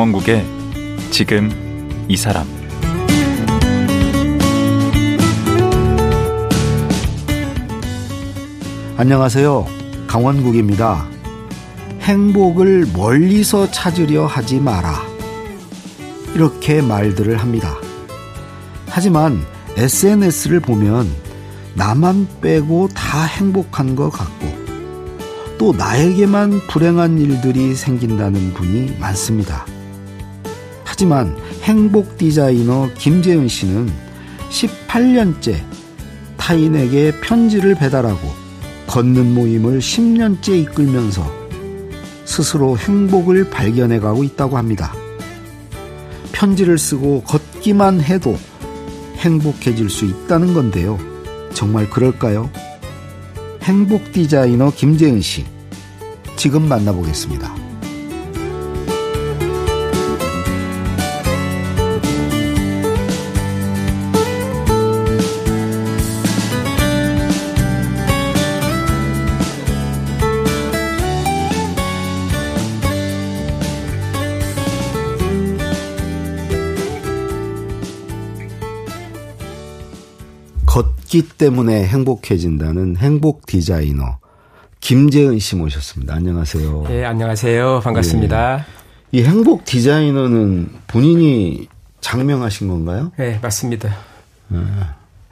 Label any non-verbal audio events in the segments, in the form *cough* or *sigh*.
강원국의 지금 이 사람 안녕하세요. 강원국입니다. 행복을 멀리서 찾으려 하지 마라. 이렇게 말들을 합니다. 하지만 SNS를 보면 나만 빼고 다 행복한 것 같고 또 나에게만 불행한 일들이 생긴다는 분이 많습니다. 하지만 행복 디자이너 김재은 씨는 18년째 타인에게 편지를 배달하고 걷는 모임을 10년째 이끌면서 스스로 행복을 발견해 가고 있다고 합니다. 편지를 쓰고 걷기만 해도 행복해질 수 있다는 건데요. 정말 그럴까요? 행복 디자이너 김재은 씨. 지금 만나보겠습니다. 걷기 때문에 행복해진다는 행복 디자이너 김재은 씨 모셨습니다. 안녕하세요. 네, 안녕하세요. 반갑습니다. 예. 이 행복 디자이너는 본인이 작명하신 건가요? 네, 맞습니다. 네,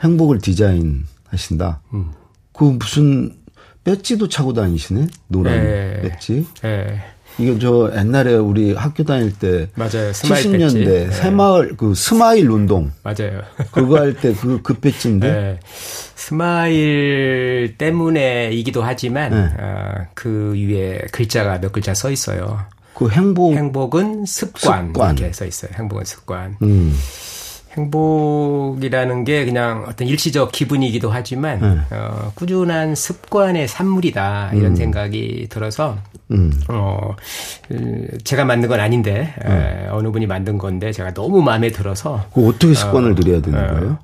행복을 디자인 하신다. 음. 그 무슨 배지도 차고 다니시네? 노란 네. 배지? 네. 이거 저 옛날에 우리 학교 다닐 때 맞아요. 70년대 네. 새마을 그 스마일 운동 맞아요. *laughs* 그거 할 때 그그 그 배지인데 네. 스마일 때문에이기도 하지만 네. 어, 그 위에 글자가 몇 글자 써 있어요. 그 행복 행복은 습관, 습관. 이렇게 써 있어요. 행복은 습관. 음. 행복이라는 게 그냥 어떤 일시적 기분이기도 하지만 네. 어, 꾸준한 습관의 산물이다 이런 음. 생각이 들어서 음. 어, 제가 만든 건 아닌데 음. 에, 어느 분이 만든 건데 제가 너무 마음에 들어서 그 어떻게 습관을 어, 들여야 되는 어, 거예요?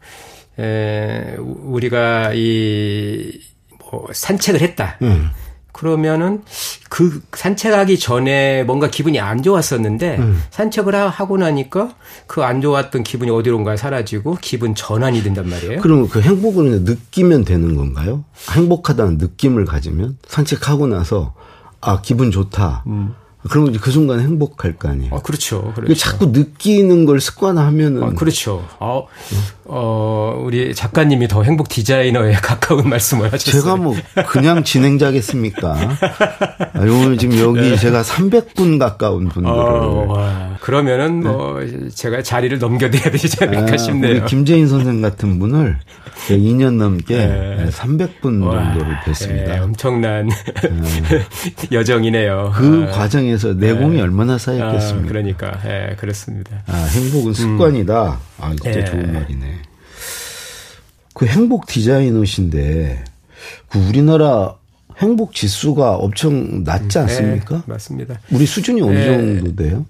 에, 우리가 이 뭐 산책을 했다. 음. 그러면은 그 산책하기 전에 뭔가 기분이 안 좋았었는데 음. 산책을 하고 나니까 그 안 좋았던 기분이 어디론가 사라지고 기분 전환이 된단 말이에요. 그럼 그 행복을 느끼면 되는 건가요? 행복하다는 느낌을 가지면 산책하고 나서 아 기분 좋다. 음. 그러면 이제 그 순간 행복할 거 아니에요. 아, 그렇죠. 그렇죠. 자꾸 느끼는 걸 습관화하면은. 아, 그렇죠. 어, 어, 우리 작가님이 더 행복 디자이너에 *laughs* 가까운 말씀을 하셨어요. 제가 뭐 그냥 진행자겠습싶니까 아, 오늘 지금 여기 네. 제가 300분 가까운 분들을. 어, 그러면은 뭐 네. 제가 자리를 넘겨드려야 되지 않을까 아, 싶네요. 우리 김재인 선생 같은 분을 2년 넘게 네. 300분 정도를 뵀습니다. 네, 엄청난 *laughs* 여정이네요. 그 아. 과정에 서 내공이 네. 얼마나 쌓였겠습니까? 아, 그러니까, 예, 그렇습니다. 아, 행복은 습관이다. 음. 아, 진짜 네. 좋은 말이네. 그 행복 디자이너신데, 그 우리나라 행복 지수가 엄청 낮지 음, 않습니까? 네, 맞습니다. 우리 수준이 어느 정도 돼요?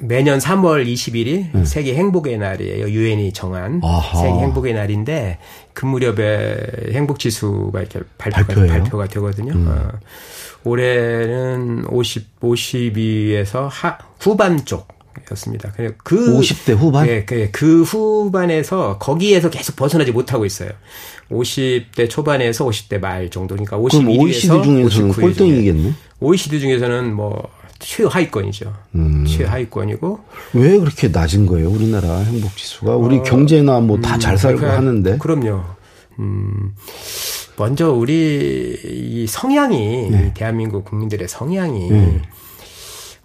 매년 3월 20일이 네. 세계 행복의 날이에요. 유엔이 정한 아하. 세계 행복의 날인데 그 무렵에 행복 지수가 이렇게 발표가, 발표가 되거든요. 음. 어, 올해는 50 52에서 하, 후반 쪽 였습니다. 그 50대 후반? 네, 그, 그 후반에서 거기에서 계속 벗어나지 못하고 있어요. 50대 초반에서 50대 말 정도. 그러니까 51위에서 OECD 중에서는 꼴등이겠네. OECD 중에서는 뭐 최하위권이죠. 음. 최하위권이고 왜 그렇게 낮은 거예요? 우리나라 행복 지수가 우리 어, 경제나 뭐 다잘 음, 살고 그러니까, 하는데. 그럼요. 음. 먼저 우리 이 성향이 네. 대한민국 국민들의 성향이 음.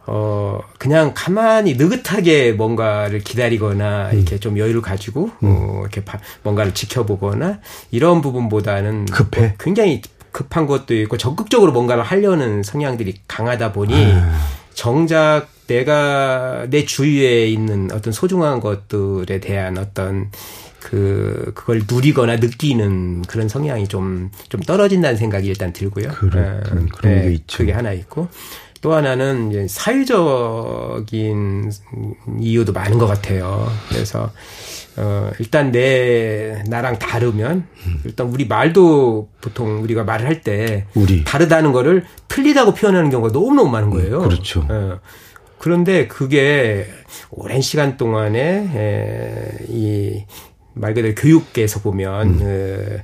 어 그냥 가만히 느긋하게 뭔가를 기다리거나 음. 이렇게 좀 여유를 가지고 음. 어 이렇게 뭔가를 지켜보거나 이런 부분보다는 급해 뭐 굉장히 급한 것도 있고 적극적으로 뭔가를 하려는 성향들이 강하다 보니 아. 정작 내가 내 주위에 있는 어떤 소중한 것들에 대한 어떤 그 그걸 누리거나 느끼는 그런 성향이 좀좀 좀 떨어진다는 생각이 일단 들고요. 그래, 그런, 그런 네, 게 있죠. 그게 하나 있고 또 하나는 이제 사회적인 이유도 많은 것 같아요. 그래서 어, 일단 내, 나랑 다르면, 일단 우리 말도 보통 우리가 말을 할 때, 우리. 다르다는 거를 틀리다고 표현하는 경우가 너무너무 많은 거예요. 그렇죠. 예. 그런데 그게 오랜 시간 동안에 에, 이 말 그대로 교육계에서 보면 음. 그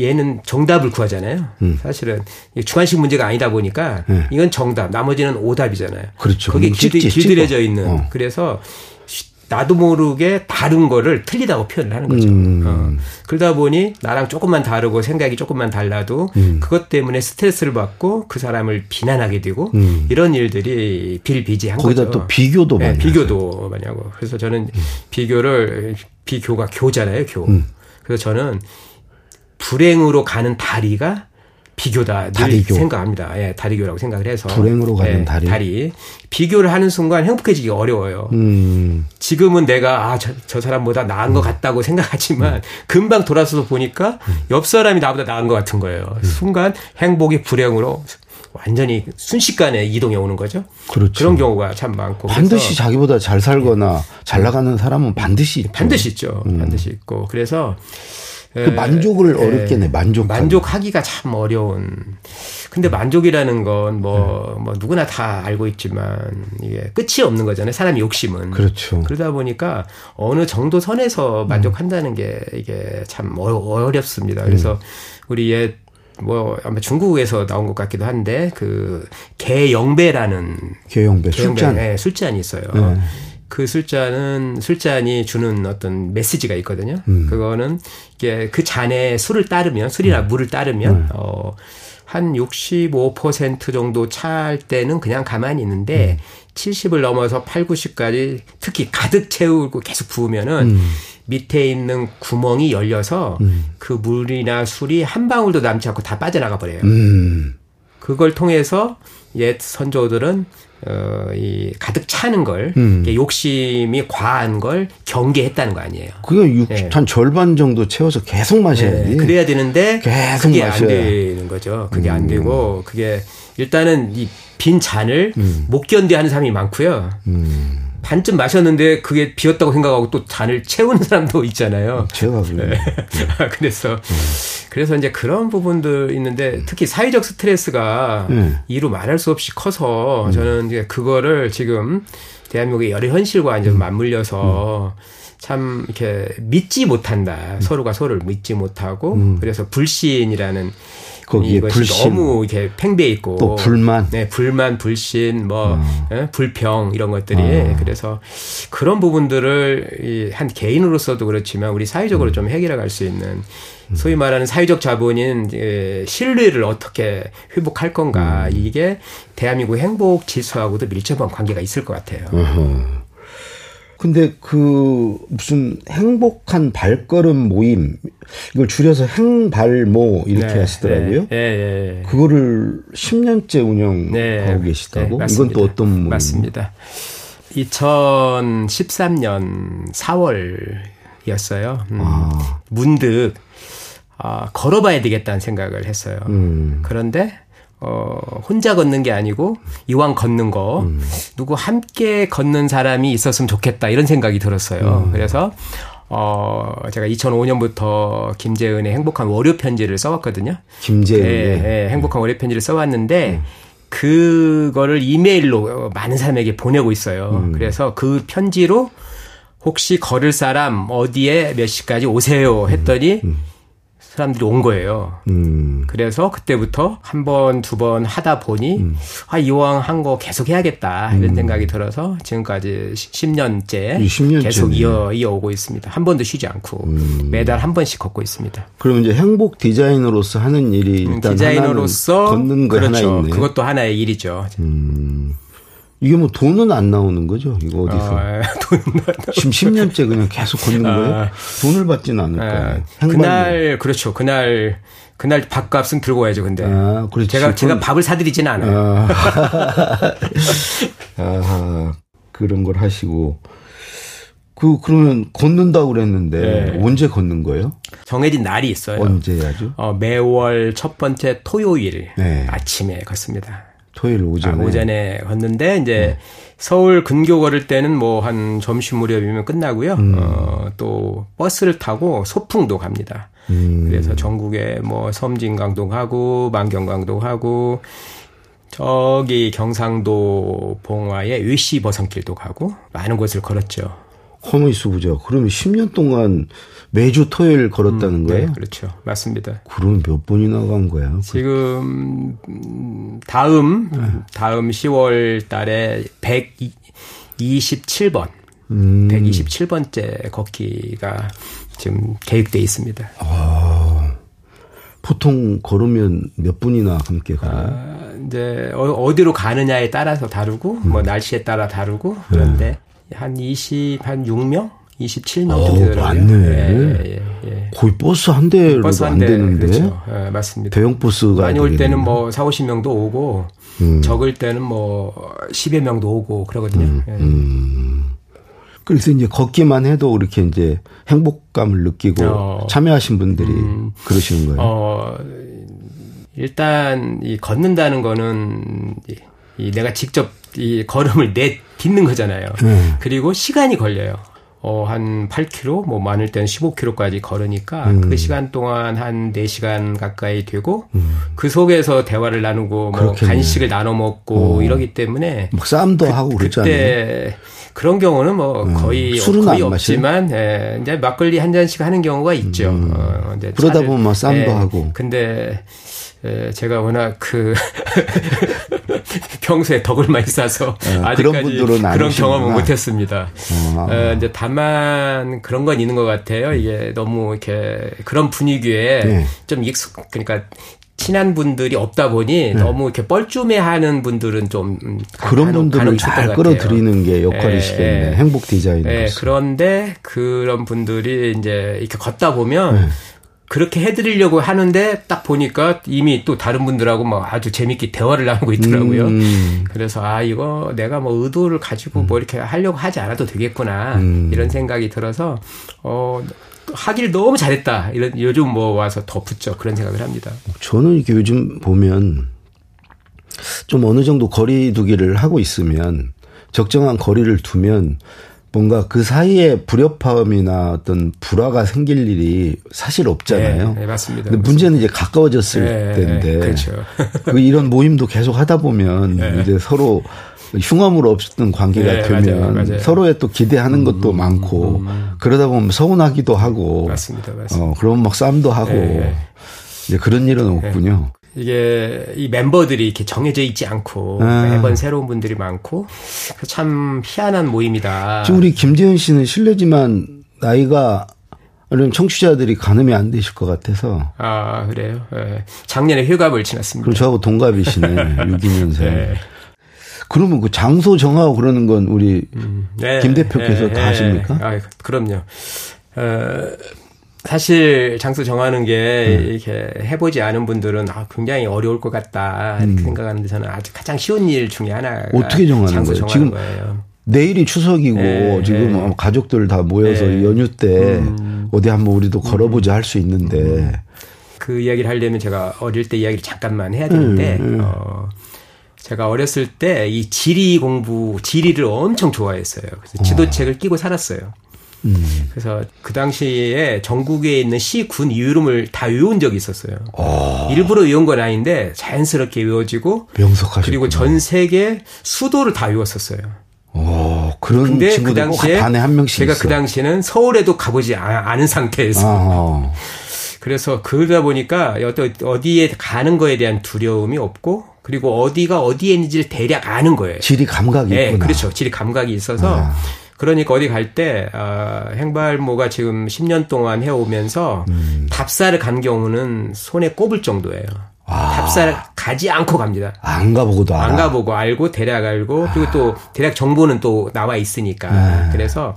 얘는 정답을 구하잖아요. 음. 사실은 주관식 문제가 아니다 보니까 네. 이건 정답, 나머지는 오답이잖아요. 그렇죠. 길들, 길들여져 있는. 어. 그래서 나도 모르게 다른 거를 틀리다고 표현을 하는 거죠. 음. 어. 그러다 보니 나랑 조금만 다르고 생각이 조금만 달라도 음. 그것 때문에 스트레스를 받고 그 사람을 비난하게 되고 음. 이런 일들이 빌비지한 거기다 거죠. 또 비교도 네, 많이 비교도 많이 하고 그래서 저는 음. 비교를 비교가 교잖아요, 교. 음. 그래서 저는 불행으로 가는 다리가 비교다 다리교. 생각합니다. 예, 다리교라고 생각을 해서 불행으로 가는 예, 다리. 다리 비교를 하는 순간 행복해지기 어려워요. 음. 지금은 내가 아저 저 사람보다 나은 음. 것 같다고 생각하지만 음. 금방 돌아서서 보니까 음. 옆 사람이 나보다 나은 것 같은 거예요. 음. 순간 행복이 불행으로 완전히 순식간에 이동해 오는 거죠. 그렇죠. 그런 경우가 참 많고 반드시 자기보다 잘 살거나 잘 나가는 사람은 반드시 있죠. 반드시 있죠. 음. 반드시 있고 그래서 그 만족을 예, 어렵게 내 만족 만족하기가 참 어려운. 근데 만족이라는 건 뭐뭐 뭐 누구나 다 알고 있지만 이게 끝이 없는 거잖아요. 사람 욕심은. 그렇죠. 그러다 보니까 어느 정도 선에서 만족한다는 게 이게 참 어렵습니다. 그래서 음. 우리 옛 뭐 아마 중국에서 나온 것 같기도 한데 그 개영배라는 개영배 술잔 네, 술잔이 있어요. 네. 그 술잔은 술잔이 주는 어떤 메시지가 있거든요. 음. 그거는 이게 그 잔에 술을 따르면 술이나 음. 물을 따르면 음. 어 한 65% 정도 찰 때는 그냥 가만히 있는데 음. 70을 넘어서 8, 90까지 특히 가득 채우고 계속 부으면은 음. 밑에 있는 구멍이 열려서 음. 그 물이나 술이 한 방울도 남지 않고 다 빠져나가 버려요. 그걸 통해서 옛 선조들은 어, 이 가득 차는 걸 음. 욕심이 과한 걸 경계했다는 거 아니에요. 그게 육, 네. 한 절반 정도 채워서 계속 마셔야 돼. 네. 그래야 되는데 계속 그게 마셔야. 안 되는 거죠. 그게 음. 안 되고 그게 일단은 이 빈 잔을 음. 못 견뎌하는 사람이 많고요. 음. 반쯤 마셨는데 그게 비었다고 생각하고 또 잔을 채우는 사람도 있잖아요. 제가 그래. 네. 그래서 음. 그래서 이제 그런 부분들 있는데 특히 사회적 스트레스가 음. 이루 말할 수 없이 커서 음. 저는 이제 그거를 지금 대한민국의 여러 현실과 이제 음. 맞물려서 참 이렇게 믿지 못한다. 서로가 서로를 믿지 못하고 그래서 불신이라는 거기에 불신 너무 이렇게 팽배해 있고 또 불만, 네 불만, 불신, 뭐 어. 예? 불평 이런 것들이 어. 그래서 그런 부분들을 한 개인으로서도 그렇지만 우리 사회적으로 음. 좀 해결해 갈 수 있는 소위 말하는 사회적 자본인 신뢰를 어떻게 회복할 건가 음. 이게 대한민국 행복 지수하고도 밀접한 관계가 있을 것 같아요. 어허. 근데 그 무슨 행복한 발걸음 모임 이걸 줄여서 행발모 이렇게 네, 하시더라고요. 네, 네, 그거를 10년째 운영하고 네, 계시다고. 네, 이건 또 어떤 모임? 맞습니다. 2013년 4월이었어요. 음, 아. 문득 아, 걸어봐야 되겠다는 생각을 했어요. 음. 그런데 어, 혼자 걷는 게 아니고 이왕 걷는 거 음. 누구 함께 걷는 사람이 있었으면 좋겠다 이런 생각이 들었어요. 음. 그래서 어, 제가 2005년부터 김재은의 행복한 월요 편지를 써왔거든요. 김재은. 네, 네, 행복한 월요 편지를 써왔는데 음. 그거를 이메일로 많은 사람에게 보내고 있어요. 음. 그래서 그 편지로 혹시 걸을 사람 어디에 몇 시까지 오세요 했더니 음. 음. 사람들이 온 거예요. 음. 그래서 그때부터 한 번, 두 번 하다 보니, 음. 아, 이왕 한 거 계속 해야겠다. 이런 음. 생각이 들어서 지금까지 10년째, 10년째 계속 이어, 이어오고 있습니다. 한 번도 쉬지 않고 음. 매달 한 번씩 걷고 있습니다. 그럼 이제 행복 디자이너로서 하는 일이 음, 일단 디자이너로서 걷는 거 그렇죠. 하나 있네. 그것도 하나의 일이죠. 음. 이게 뭐 돈은 안 나오는 거죠? 이거 어디서? 아, 돈 지금 10년째 그냥 계속 걷는 아. 거예요? 돈을 받지는 않을 아, 거예요. 그날 그렇죠. 그날 그날 밥값은 들고 와야죠. 근데 아, 그렇지. 제가 제가 밥을 사드리지는 않아요. *laughs* 아, 그런 걸 하시고 그 그러면 걷는다고 그랬는데 네. 언제 걷는 거예요? 정해진 날이 있어요. 언제 하죠? 어, 매월 첫 번째 토요일 네. 아침에 걷습니다. 토요일 오전에. 아, 오전에 걷는데 이제 네. 서울 근교 걸을 때는 뭐 한 점심 무렵이면 끝나고요. 음. 어, 또 버스를 타고 소풍도 갑니다. 음. 그래서 전국에 뭐 섬진강동 하고 만경강동 하고 저기 경상도 봉화에 의시 버선길도 가고 많은 곳을 걸었죠. 허무이수부죠. 그러면 10년 동안 매주 토요일 걸었다는 음, 거예요? 네, 그렇죠. 맞습니다. 그럼 몇 번이나 간 거야? 지금 다음 네. 다음 10월 달에 127번 음. 127번째 걷기가 지금 계획돼 있습니다. 아, 보통 걸으면 몇 분이나 함께 가요? 아, 이제 어, 디로 가느냐에 따라서 다르고 음. 뭐 날씨에 따라 다르고 그런데 네. 한 20, 한 6명? 27명 정도 되더라고요. 맞네. 예, 예, 예. 거의 버스 한 대로 버스 한안 대, 되는데. 그렇죠. 예, 맞습니다. 대형 버스가 많이 올 때는 뭐 4, 50명도 오고 음. 적을 때는 뭐 10여 명도 오고 그러거든요. 음, 예. 음. 그래서 이제 걷기만 해도 이렇게 이제 행복감을 느끼고 어, 참여하신 분들이 음, 그러시는 거예요. 어, 일단 이 걷는다는 거는 이, 이 내가 직접 이 걸음을 내 딛는 거잖아요. 네. 그리고 시간이 걸려요. 어, 한 8km, 뭐 많을 때는 15km까지 걸으니까 음. 그 시간 동안 한 4시간 가까이 되고 음. 그 속에서 대화를 나누고 뭐 간식을 나눠 먹고 어. 이러기 때문에 뭐 싸움도 그, 하고 그랬지 않아요? 그런 경우는 뭐 음. 거의 술은 거의 없지만 예, 이제 막걸리 한 잔씩 하는 경우가 있죠. 음. 어, 이제 그러다 보면 뭐 싸움도 예, 하고. 근데 예, 제가 워낙 그 *laughs* 평소에 덕을 많이 쌓아서 네, 아직까지 그런, 그런 경험은 못했습니다. 어, 어, 이제 다만 그런 건 있는 것 같아요. 이게 너무 이렇게 그런 분위기에 네. 좀 익숙 그러니까 친한 분들이 없다 보니 네. 너무 이렇게 뻘쭘해하는 분들은 좀 음, 그런 분들은 잘 끌어들이는 게 역할이시겠네. 예, 행복 디자이너. 예, 그런데 그런 분들이 이제 이렇게 걷다 보면 네. 그렇게 해드리려고 하는데 딱 보니까 이미 또 다른 분들하고 막 아주 재밌게 대화를 나누고 있더라고요. 음. 그래서 아 이거 내가 뭐 의도를 가지고 음. 뭐 이렇게 하려고 하지 않아도 되겠구나 음. 이런 생각이 들어서 어 하길 너무 잘했다 이런 요즘 뭐 와서 더 붙죠 그런 생각을 합니다. 저는 이렇게 요즘 보면 좀 어느 정도 거리두기를 하고 있으면 적정한 거리를 두면 뭔가 그 사이에 불협화음이나 어떤 불화가 생길 일이 사실 없잖아요. 네, 네 맞습니다. 근데 문제는 이제 가까워졌을 네, 때인데 그렇죠. *laughs* 그 이런 모임도 계속 하다 보면 네. 이제 서로 흉함으로 없었던 관계가 네, 되면 맞아요, 맞아요. 서로에 또 기대하는 음, 것도 많고 음, 음. 그러다 보면 서운하기도 하고 맞습니다, 맞습니다. 어, 그러면 막 싸움도 하고 네. 이제 그런 일은 없군요. 이게 이 멤버들이 이렇게 정해져 있지 않고 아. 매번 새로운 분들이 많고 참 희한한 모임이다. 지금 우리 김재현 씨는 실례지만 나이가 그럼 청취자들이 가늠이 안 되실 것 같아서. 아 그래요. 네. 작년에 휴갑을 지났습니다. 그럼 저하고 동갑이시네. *laughs* 62년생. 네. 그러면 그 장소 정하고 그러는 건 우리 음, 네, 김 대표께서 네, 다 하십니까? 아, 그럼요. 어, 사실 장소 정하는 게 음. 이렇게 해보지 않은 분들은 아, 굉장히 어려울 것 같다 이렇게 음. 생각하는데 저는 아주 가장 쉬운 일 중에 하나가 어떻게 정하는 장소 거예요? 지금 거예요. 내일이 추석이고 네, 지금 네. 가족들 다 모여서 네. 연휴 때 음. 어디 한번 우리도 걸어보자 음. 할수 있는데 음. 그 이야기를 하려면 제가 어릴 때 이야기를 잠깐만 해야 되는데 음, 어, 제가 어렸을 때 이 지리 공부 지리를 엄청 좋아했어요. 그래서 지도책을 어. 끼고 살았어요. 음. 그래서 그 당시에 전국에 있는 시, 군 이름을 다 외운 적이 있었어요. 아. 일부러 외운 건 아닌데 자연스럽게 외워지고 명석하셨 그리고 전 세계 수도를 다 외웠었어요. 어, 그런 근데 그 당시에 반에 한 명씩 제가 그 있어. 그 당시에는 서울에도 가보지 않은 상태에서 아. 그래서 그러다 보니까 어디에 가는 거에 대한 두려움이 없고 그리고 어디가 어디에 있는지를 대략 아는 거예요. 지리 감각이 네, 있구나. 그렇죠. 지리 감각이 있어서 아. 그러니까 어디 갈 때 어, 행발모가 지금 10년 동안 해오면서 음. 답사를 간 경우는 손에 꼽을 정도예요. 아. 답사를 가지 않고 갑니다. 안 가보고도 알아. 안 가보고 알고 대략 알고 그리고 또 대략 정보는 또 나와 있으니까 네. 그래서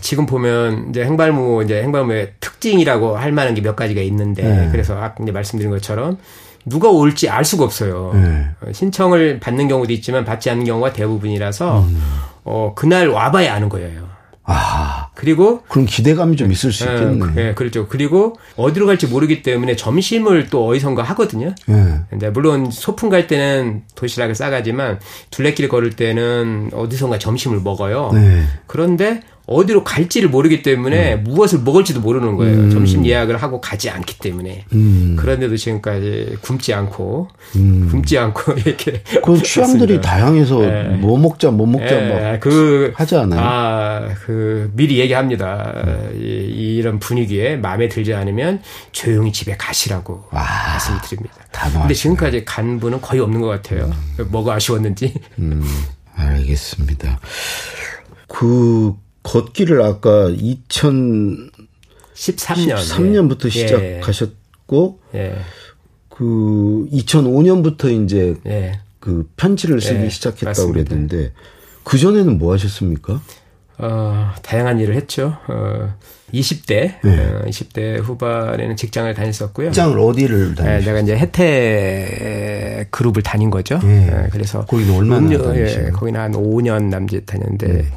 지금 보면 이제 행발모 이제 행발모의 특징이라고 할 만한 게 몇 가지가 있는데 네. 그래서 아까 이제 말씀드린 것처럼 누가 올지 알 수가 없어요. 네. 신청을 받는 경우도 있지만 받지 않는 경우가 대부분이라서 음. 어 그날 와봐야 아는 거예요. 아. 그리고 그럼 기대감이 좀 있을 수 있겠네. 네, 네, 그렇죠. 그리고 어디로 갈지 모르기 때문에 점심을 또 어디선가 하거든요. 네. 근데 물론 소풍 갈 때는 도시락을 싸가지만 둘레길 걸을 때는 어디선가 점심을 먹어요. 네. 그런데 어디로 갈지를 모르기 때문에 음. 무엇을 먹을지도 모르는 거예요. 음. 점심 예약을 하고 가지 않기 때문에. 음. 그런데도 지금까지 굶지 않고 음. 굶지 않고 *laughs* 이렇게. 그 취향들이 다양해서 네. 뭐 먹자 뭐 먹자 네. 막 그 하지 않아요. 아, 그 미리 얘기합니다. 음. 이, 이런 분위기에 마음에 들지 않으면 조용히 집에 가시라고 와, 말씀드립니다. 근데 지금까지 간 분은 거의 없는 것 같아요. 음. 뭐가 아쉬웠는지. 알겠습니다. 그 걷기를 아까 2013년 13년부터 예. 시작하셨고 예. 그 2005년부터 이제 예. 그 편지를 쓰기 예. 시작했다고 그랬는데 그 전에는 뭐 하셨습니까? 어, 다양한 일을 했죠. 어, 20대, 네. 어, 20대 후반에는 직장을 다녔었고요. 직장을 어디를 다녔어요? 네, 내가 이제 혜태 그룹을 다닌 거죠. 네. 네, 그래서 거기는 얼마나 음료, 예, 거기는 한 5년 남짓 다녔는데 음.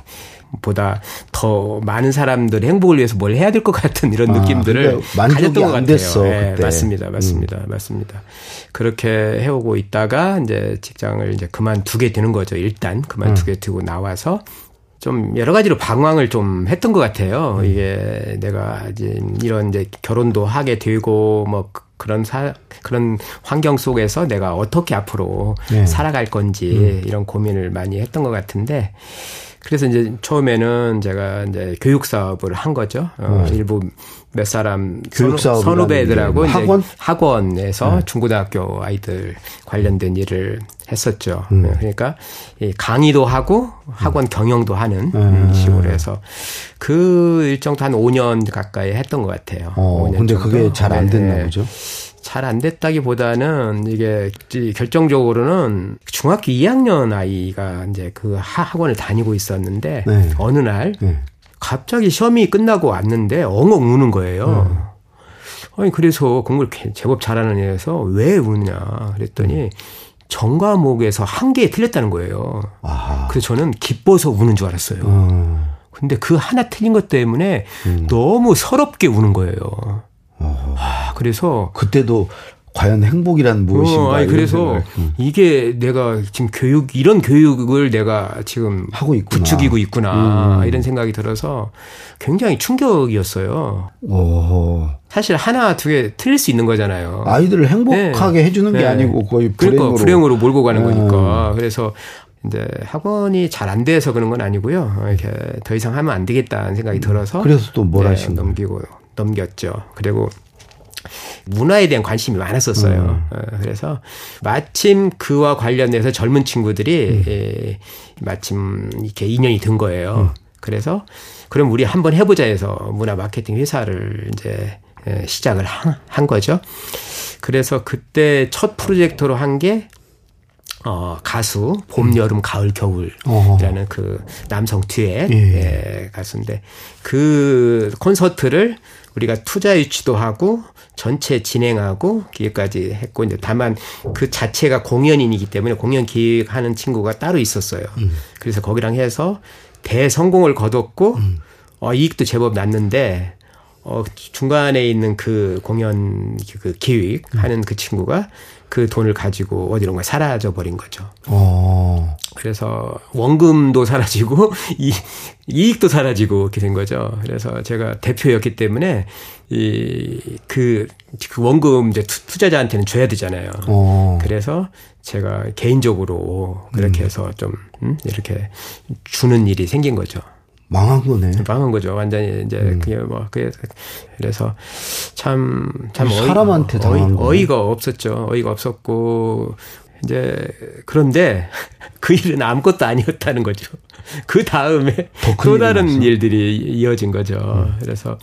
보다 더 많은 사람들의 행복을 위해서 뭘 해야 될 것 같은 이런 아, 느낌들을 가졌던 것 같아요. 됐어, 네, 맞습니다, 맞습니다, 음. 맞습니다. 그렇게 해오고 있다가 이제 직장을 이제 그만두게 되는 거죠. 일단 그만두게 음. 두고 나와서 좀 여러 가지로 방황을 좀 했던 것 같아요. 음. 이게 내가 이제 이런 이제 결혼도 하게 되고 뭐 그런 사, 그런 환경 속에서 내가 어떻게 앞으로 네. 살아갈 건지 음. 이런 고민을 많이 했던 것 같은데 그래서 이제 처음에는 제가 이제 교육 사업을 한 거죠. 어, 음. 일부 몇 사람 교육 사업 선후배들하고 학원 학원에서 네. 중고등학교 아이들 관련된 일을 했었죠. 음. 네, 그러니까 이 강의도 하고 학원 음. 경영도 하는 음. 식으로 해서 그 일정도 한 5년 가까이 했던 것 같아요. 어, 5년 근데 정도. 그게 잘 안 됐나 네. 보죠. 잘 안 됐다기보다는 이게 결정적으로는 중학교 2학년 아이가 이제 그 학원을 다니고 있었는데 네. 어느 날 네. 갑자기 시험이 끝나고 왔는데 엉엉 우는 거예요. 네. 아니 그래서 공부를 제법 잘하는 애에서 왜 우느냐 그랬더니 정과목에서 한 개에 틀렸다는 거예요. 아하. 그래서 저는 기뻐서 우는 줄 알았어요. 음. 근데 그 하나 틀린 것 때문에 음. 너무 서럽게 우는 거예요. 아, 그래서 그때도 과연 행복이란 무엇인가? 어, 아니, 그래서 음. 이게 내가 지금 교육 이런 교육을 내가 지금 하고 있구나. 부추기고 있구나 음. 이런 생각이 들어서 굉장히 충격이었어요. 오. 사실 하나 두 개 틀릴 수 있는 거잖아요. 아이들을 행복하게 네. 해주는 게 네. 아니고 거의 불행으로. 그러니까 불행으로 몰고 가는 음. 거니까. 그래서 이제 학원이 잘 안 돼서 그런 건 아니고요. 이렇게 더 이상 하면 안 되겠다는 생각이 음. 들어서 그래서 또뭘 네, 하신 넘기고 넘겼죠. 그리고 문화에 대한 관심이 많았었어요. 음. 어, 그래서 마침 그와 관련해서 젊은 친구들이 음. 예, 마침 이렇게 인연이 든 거예요. 음. 그래서 그럼 우리 한번 해보자 해서 문화 마케팅 회사를 이제 예, 시작을 한, 한 거죠. 그래서 그때 첫 프로젝트로 한게 어, 가수 봄, 음. 여름, 가을, 겨울이라는 그 남성 듀엣 예. 예, 가수인데 그 콘서트를 우리가 투자 유치도 하고 전체 진행하고 기획까지 했고 이제 다만 그 자체가 공연인이기 때문에 공연 기획하는 친구가 따로 있었어요. 음. 그래서 거기랑 해서 대성공을 거뒀고 음. 어, 이익도 제법 났는데 어, 중간에 있는 그 공연 그 기획 하는 음. 그 친구가 그 돈을 가지고 어디론가 사라져 버린 거죠. 오. 어. 그래서 원금도 사라지고 *laughs* 이 이익도 사라지고 이렇게 된 거죠. 그래서 제가 대표였기 때문에 이그 그 원금 이제 투자자한테는 줘야 되잖아요. 오. 어. 그래서 제가 개인적으로 그렇게 음. 해서 좀 음, 이렇게 주는 일이 생긴 거죠. 망한 거네. 망한 거죠. 완전히 이제 음. 그게 뭐 그게 그래서 참참 사람한테 어이, 어이, 가 없었죠. 어이가 없었고 이제 그런데 *laughs* 그 일은 아무것도 아니었다는 거죠. *laughs* 그 다음에 또 다른 일이었어. 일들이 이어진 거죠. 음. 그래서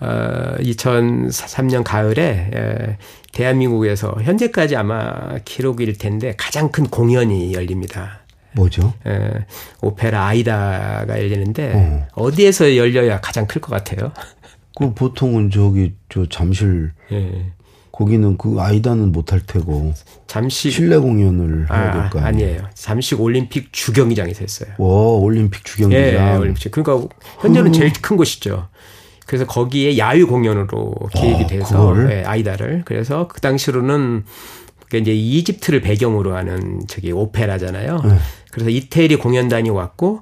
어 2003년 가을에 에, 대한민국에서 현재까지 아마 기록일 텐데 가장 큰 공연이 열립니다. 뭐죠? 예, 오페라 아이다가 열리는데 어. 디에서 열려야 가장 클 것 같아요. *laughs* 그 보통은 저기 저 잠실 예. 거기는 그 아이다는 못할 테고 잠시 실내 공연을 아, 해야 될거 아니에요? 아니에요. 잠실 올림픽 주경기장에서 했어요. 와 올림픽 주경기장. 예, 올림픽. 그러니까 현재는 제일 큰 곳이죠. 그래서 거기에 야유 공연으로 기획이 아, 돼서 예, 아이다를 그래서 그 당시로는 그게 이제 이집트를 배경으로 하는 저기 오페라잖아요. 네. 그래서 이태리 공연단이 왔고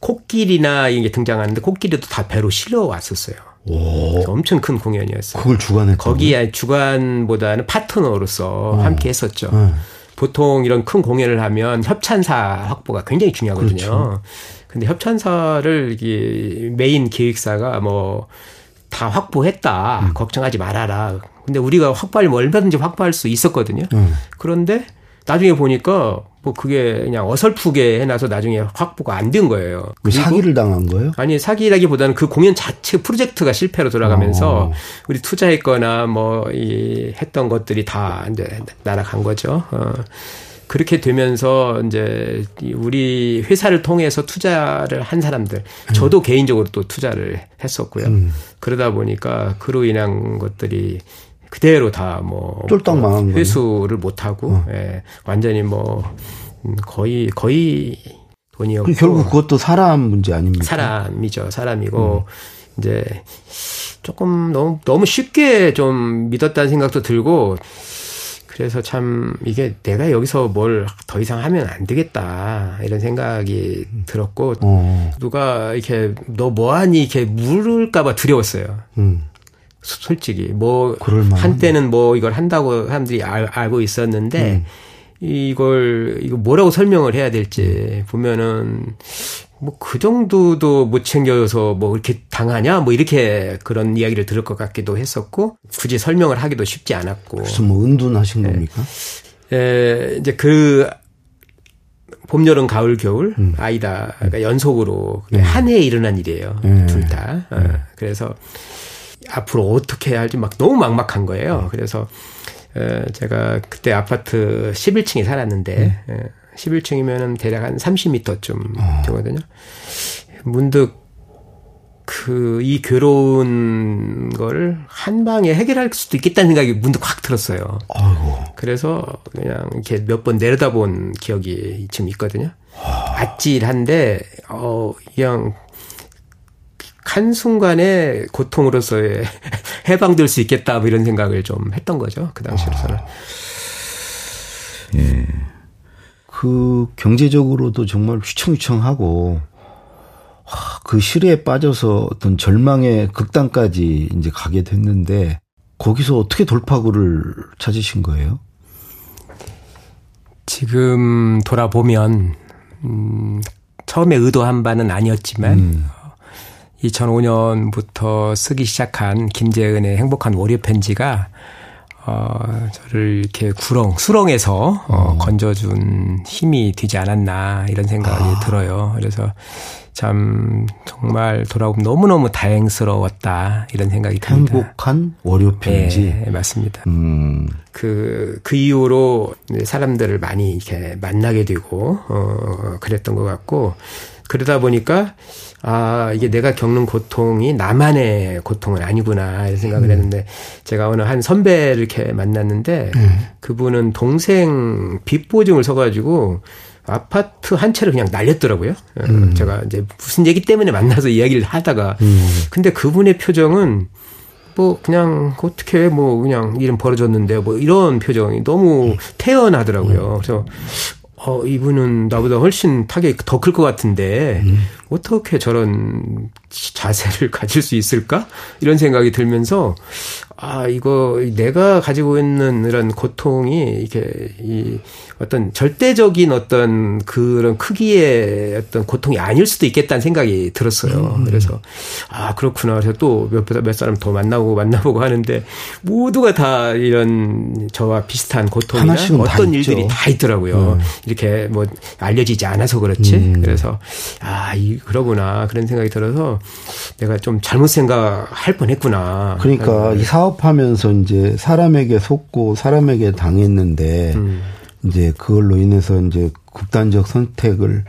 코끼리나 이게 등장하는데 코끼리도 다 배로 실려 왔었어요. 오. 엄청 큰 공연이었어요. 그걸 주관했 거기에 주관보다는 파트너로서 어. 함께 했었죠. 네. 보통 이런 큰 공연을 하면 협찬사 확보가 굉장히 중요하거든요. 그렇죠. 근데 협찬사를 이게 메인 기획사가 뭐 다 확보했다. 음. 걱정하지 말아라. 근데 우리가 확보하려면 얼마든지 확보할 수 있었거든요. 음. 그런데 나중에 보니까 뭐 그게 그냥 어설프게 해놔서 나중에 확보가 안 된 거예요. 그 사기를 당한 거예요? 아니 사기라기보다는 그 공연 자체 프로젝트가 실패로 돌아가면서 어. 우리 투자했거나 뭐 이 했던 것들이 다 이제 날아간 거죠. 어. 그렇게 되면서 이제 우리 회사를 통해서 투자를 한 사람들, 음. 저도 개인적으로 또 투자를 했었고요. 음. 그러다 보니까 그로 인한 것들이 그대로 다 뭐 쫄딱 망한 회수를 못 하고 어. 예, 완전히 뭐 음, 거의 거의 돈이었고 결국 그것도 사람 문제 아닙니까? 사람이죠. 사람이고 음. 이제 조금 너무 너무 쉽게 좀 믿었다는 생각도 들고 그래서 참 이게 내가 여기서 뭘 더 이상 하면 안 되겠다 이런 생각이 들었고 어. 누가 이렇게 너 뭐하니 이렇게 물을까봐 두려웠어요. 음. 솔직히 뭐 한때는 뭐 이걸 한다고 사람들이 알, 알고 있었는데 음. 이걸 이거 뭐라고 설명을 해야 될지 보면은 뭐 그 정도도 못 챙겨서 뭐 이렇게 당하냐 뭐 이렇게 그런 이야기를 들을 것 같기도 했었고 굳이 설명을 하기도 쉽지 않았고 그래서 뭐 은둔하신 네. 겁니까? 에, 이제 그 봄, 여름, 가을, 겨울 음. 아이다 그러니까 연속으로 네. 한 해에 일어난 일이에요. 네. 둘 다. 어, 그래서 앞으로 어떻게 해야 할지 막 너무 막막한 거예요. 그래서 어, 제가 그때 아파트 11층에 살았는데 네. 11층이면은 대략 한 30m쯤 어. 되거든요. 문득 그 이 괴로운 걸한 방에 해결할 수도 있겠다는 생각이 문득 확 들었어요. 아이고. 그래서 그냥 이렇게 몇 번 내려다본 기억이 지금 있거든요. 아찔한데 어 그냥 한순간에 고통으로서의 *laughs* 해방될 수 있겠다 뭐 이런 생각을 좀 했던 거죠. 그 당시로서는. 아, 예. 그 경제적으로도 정말 휘청휘청하고 그 시리에 빠져서 어떤 절망의 극단까지 이제 가게 됐는데 거기서 어떻게 돌파구를 찾으신 거예요? 지금 돌아보면 음, 처음에 의도한 바는 아니었지만 음. 2005년부터 쓰기 시작한 김재은의 행복한 월요 편지가 어, 저를 이렇게 구렁, 수렁에서 어, 어. 건져준 힘이 되지 않았나 이런 생각이 아. 들어요. 그래서 참 정말 돌아오면 너무너무 다행스러웠다 이런 생각이 듭니다. 행복한 월요 편지. 네, 맞습니다. 음. 그, 그 이후로 사람들을 많이 이렇게 만나게 되고, 어, 그랬던 것 같고, 그러다 보니까 아, 이게 내가 겪는 고통이 나만의 고통은 아니구나, 이런 생각을 음. 했는데, 제가 어느 한 선배를 이렇게 만났는데, 음. 그분은 동생 빚 보증을 서가지고, 아파트 한 채를 그냥 날렸더라고요. 음. 제가 이제 무슨 얘기 때문에 만나서 이야기를 하다가, 음. 근데 그분의 표정은, 뭐 그냥 어떻게 뭐 그냥 이름 벌어졌는데 뭐 이런 표정이 너무 태연하더라고요. 그래서 어, 이분은 나보다 훨씬 타격이 더 클 것 같은데, 음. 어떻게 저런 자세를 *laughs* 가질 수 있을까? 이런 생각이 들면서, 아, 이거 내가 가지고 있는 이런 고통이 이게 이 어떤 절대적인 어떤 그런 크기의 어떤 고통이 아닐 수도 있겠다는 생각이 들었어요. 음. 그래서 아, 그렇구나. 그래서 또몇 몇 사람 더 만나고 만나보고 하는데 모두가 다 이런 저와 비슷한 고통이나 어떤 일들이 다 있더라고요. 음. 이렇게 뭐 알려지지 않아서 그렇지. 음. 그래서 아, 이 그러구나. 그런 생각이 들어서 내가 좀 잘못 생각할 뻔 했구나. 그러니까 이 사업 사업하면서 이제 사람에게 속고 사람에게 당했는데 음. 이제 그걸로 인해서 이제 극단적 선택을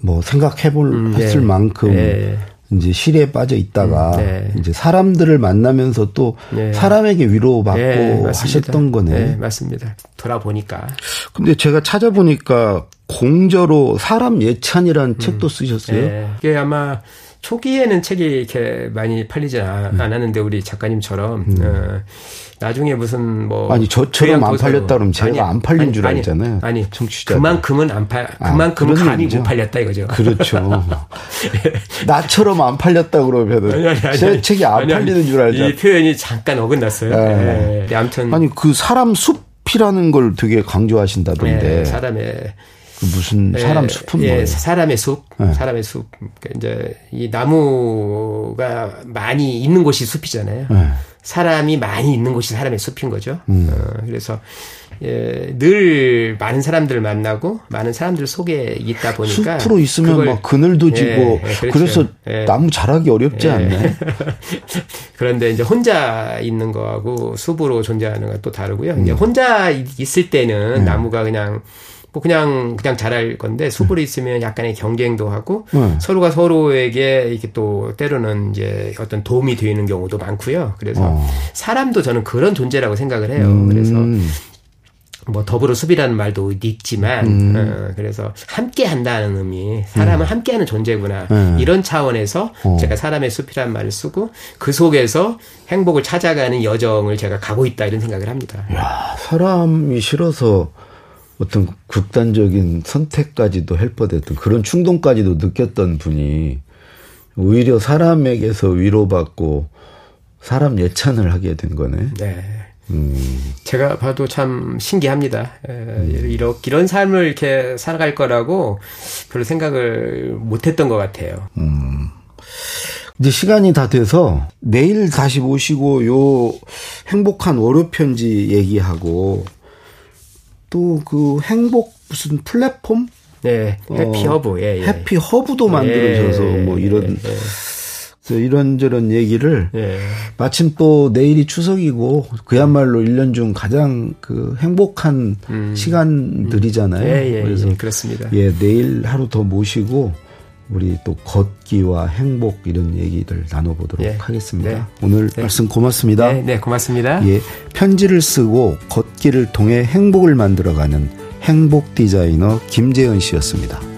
뭐 생각해 볼 음, 했을 네. 만큼 네. 이제 실에 빠져 있다가 음, 네. 이제 사람들을 만나면서 또 네. 사람에게 위로받고 네, 하셨던 거네. 네, 맞습니다. 돌아보니까. 근데 제가 찾아보니까 공저로 사람 예찬이라는 음, 책도 쓰셨어요. 네. 이게 아마 초기에는 책이 이렇게 많이 팔리지 음. 않았는데 우리 작가님처럼 음. 어, 나중에 무슨 뭐 아니 저처럼 안 팔렸다 그러면 제가 아니, 안 팔린 아니, 줄 알잖아요. 아니, 청취자 그만큼은 안 팔, 아, 그만큼은 아, 감이? 못 팔렸다 이거죠. 그렇죠. *laughs* 나처럼 안 팔렸다 그러면은 아니, 아니, 아니, 제 책이 안 팔리는 줄 알죠. 이 표현이 잠깐 어긋났어요. 네. 네. 아무튼 아니 그 사람 숲이라는 걸 되게 강조하신다던데. 네, 사람의 그 무슨 예, 사람 숲은 예, 뭐예요? 사람의 숲, 네. 사람의 숲. 그러니까 이제 이 나무가 많이 있는 곳이 숲이잖아요. 네. 사람이 많이 있는 곳이 사람의 숲인 거죠. 음. 어, 그래서 예, 늘 많은 사람들을 만나고 많은 사람들 속에 있다 보니까 숲으로 있으면 막 그늘도 지고 예, 예, 그렇죠. 그래서 예. 나무 자라기 어렵지 예. 않나요? *laughs* 그런데 이제 혼자 있는 거하고 숲으로 존재하는 건 또 다르고요. 음. 이제 혼자 있을 때는 음. 나무가 그냥 뭐 그냥 그냥 잘할 건데 수불이 있으면 약간의 경쟁도 하고 네. 서로가 서로에게 이렇게 또 때로는 이제 어떤 도움이 되는 경우도 많고요. 그래서 어. 사람도 저는 그런 존재라고 생각을 해요. 음. 그래서 뭐 더불어 숲이라는 말도 있지만 음. 어, 그래서 함께 한다는 의미 사람은 음. 함께하는 존재구나 음. 이런 차원에서 어. 제가 사람의 숲이라는 말을 쓰고 그 속에서 행복을 찾아가는 여정을 제가 가고 있다 이런 생각을 합니다. 야 사람이 싫어서 어떤 극단적인 선택까지도 할 뻔했던 그런 충동까지도 느꼈던 분이 오히려 사람에게서 위로받고 사람 예찬을 하게 된 거네. 네. 음. 제가 봐도 참 신기합니다. 음. 이렇게 이런 삶을 이렇게 살아갈 거라고 별로 생각을 못했던 것 같아요. 음. 이제 시간이 다 돼서 내일 다시 모시고 요 행복한 월요 편지 얘기하고 또 그 행복 무슨 플랫폼? 네, Happy Hub. 예, 예. Happy Hub도 만들어져서 예, 뭐 이런 예, 예. 이런저런 얘기를 예. 마침 또 내일이 추석이고 그야말로 1년 중 가장 그 행복한 음. 시간들이잖아요. 예, 예, 그래서 그렇습니다. 예, 내일 하루 더 모시고 우리 또 걷기와 행복 이런 얘기들 나눠보도록 예. 하겠습니다. 네. 오늘 네. 말씀 고맙습니다. 네, 네, 고맙습니다. 예, 편지를 쓰고 걷기를 통해 행복을 만들어가는 행복 디자이너 김재현 씨였습니다.